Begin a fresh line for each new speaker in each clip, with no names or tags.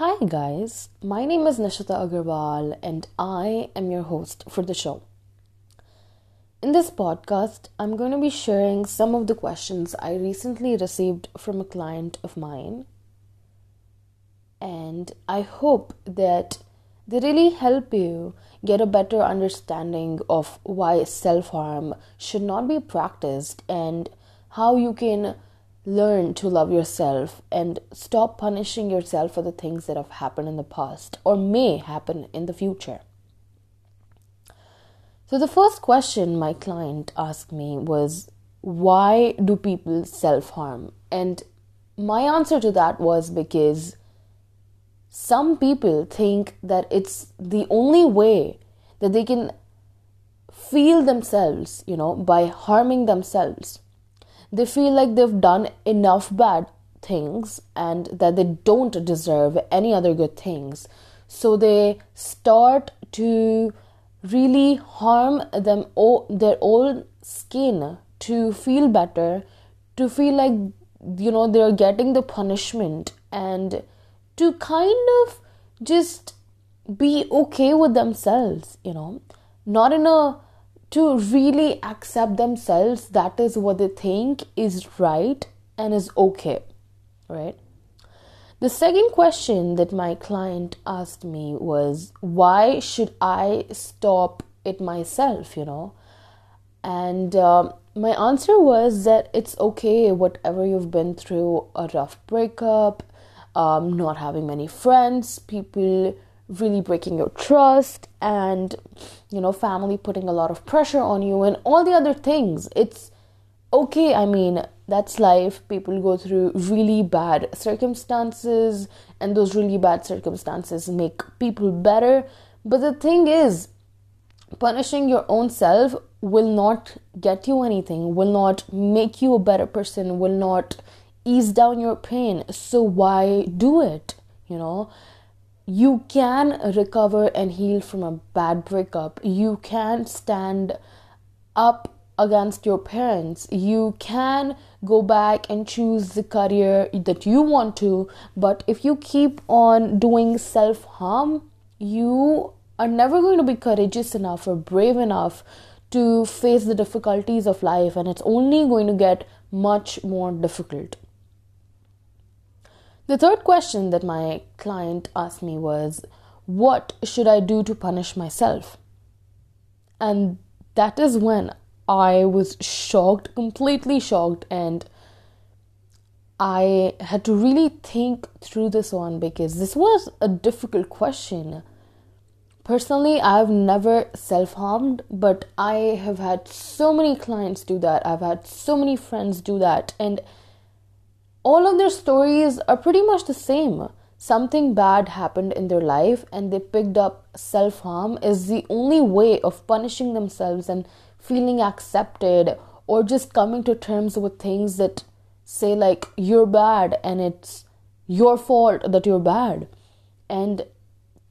Hi, guys. My name is Nishita Agarwal, and I am your host for the show. In this podcast, I'm going to be sharing some of the questions I recently received from a client of mine. And I hope that they really help you get a better understanding of why self harm should not be practiced and how you can learn to love yourself and stop punishing yourself for the things that have happened in the past or may happen in the future. So, the first question my client asked me was, Why do people self harm? And my answer to that was because some people think that it's the only way that they can feel themselves, you know, by harming themselves. They feel like they've done enough bad things and that they don't deserve any other good things. So they start to really harm them their own skin to feel better, to feel like you know they're getting the punishment and to kind of just be okay with themselves, you know, not in a to really accept themselves that is what they think is right and is okay, right? The second question that my client asked me was, why should I stop it myself, you know? And uh, my answer was that it's okay, whatever you've been through a rough breakup, um, not having many friends, people really breaking your trust, and you know, family putting a lot of pressure on you, and all the other things. It's okay. I mean, that's life. People go through really bad circumstances, and those really bad circumstances make people better. But the thing is, punishing your own self will not get you anything, will not make you a better person, will not ease down your pain. So why do it? You know, you can recover and heal from a bad breakup. You can stand up against your parents. You can go back and choose the career that you want to. But if you keep on doing self harm, you are never going to be courageous enough or brave enough to face the difficulties of life, and it's only going to get much more difficult. The third question that my client asked me was, What should I do to punish myself? And that is when I was shocked, completely shocked, and I had to really think through this one because this was a difficult question. Personally, I've never self harmed, but I have had so many clients do that. I've had so many friends do that. And all of their stories are pretty much the same. Something bad happened in their life and they picked up self harm is the only way of punishing themselves and feeling accepted or just coming to terms with things that say, like, you're bad and it's your fault that you're bad. And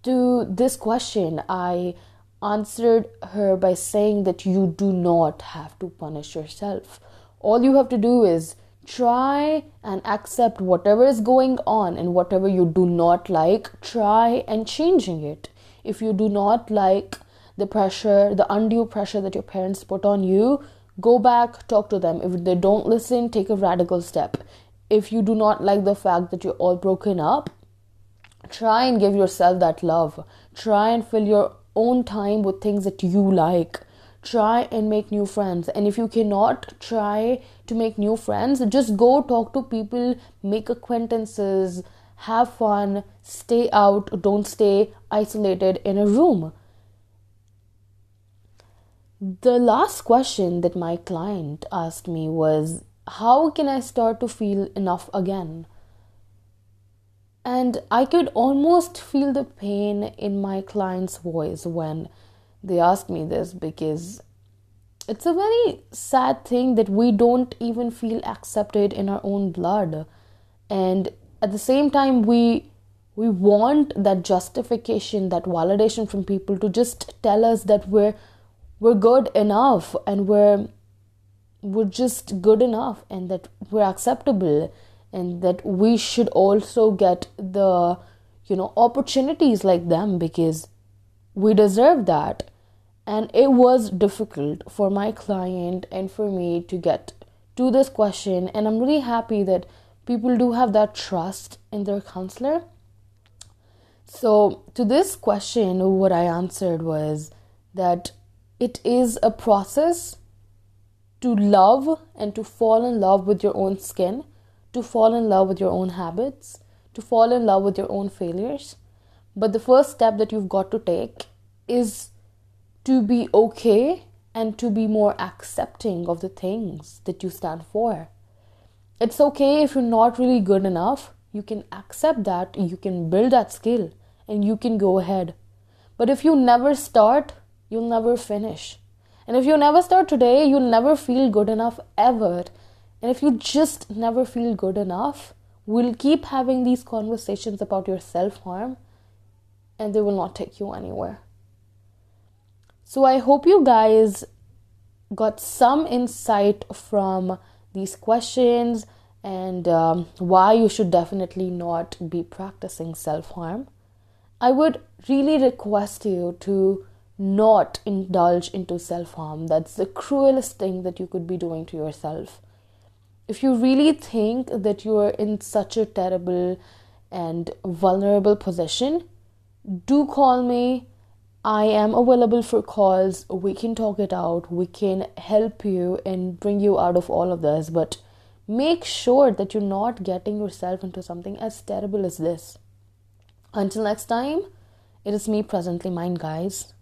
to this question, I answered her by saying that you do not have to punish yourself. All you have to do is try and accept whatever is going on and whatever you do not like try and changing it. If you do not like the pressure the undue pressure that your parents put on you go back talk to them. If they don't listen take a radical step. If you do not like the fact that you're all broken up try and give yourself that love. Try and fill your own time with things that you like try and make new friends. And if you cannot try to make new friends just go talk to people make acquaintances have fun stay out don't stay isolated in a room. The last question that my client asked me was how can i start to feel enough again? And i could almost feel the pain in my client's voice when they asked me this because it's a very sad thing that we don't even feel accepted in our own blood and at the same time we we want that justification that validation from people to just tell us that we're we're good enough and we're we're just good enough and that we're acceptable and that we should also get the you know, opportunities like them because we deserve that. And it was difficult for my client and for me to get to this question. And I'm really happy that people do have that trust in their counselor. So, to this question, what I answered was that it is a process to love and to fall in love with your own skin, to fall in love with your own habits, to fall in love with your own failures. But the first step that you've got to take is to be okay and to be more accepting of the things that you stand for. It's okay if you're not really good enough. You can accept that, you can build that skill, and you can go ahead. But if you never start, you'll never finish. And if you never start today, you'll never feel good enough ever. And if you just never feel good enough, we'll keep having these conversations about your self harm and they will not take you anywhere. So I hope you guys got some insight from these questions and um, why you should definitely not be practicing self harm. I would really request you to not indulge into self harm. That's the cruelest thing that you could be doing to yourself. If you really think that you are in such a terrible and vulnerable position, do call me. I am available for calls. We can talk it out. We can help you and bring you out of all of this. But make sure that you're not getting yourself into something as terrible as this. Until next time, it is me, presently mine, guys.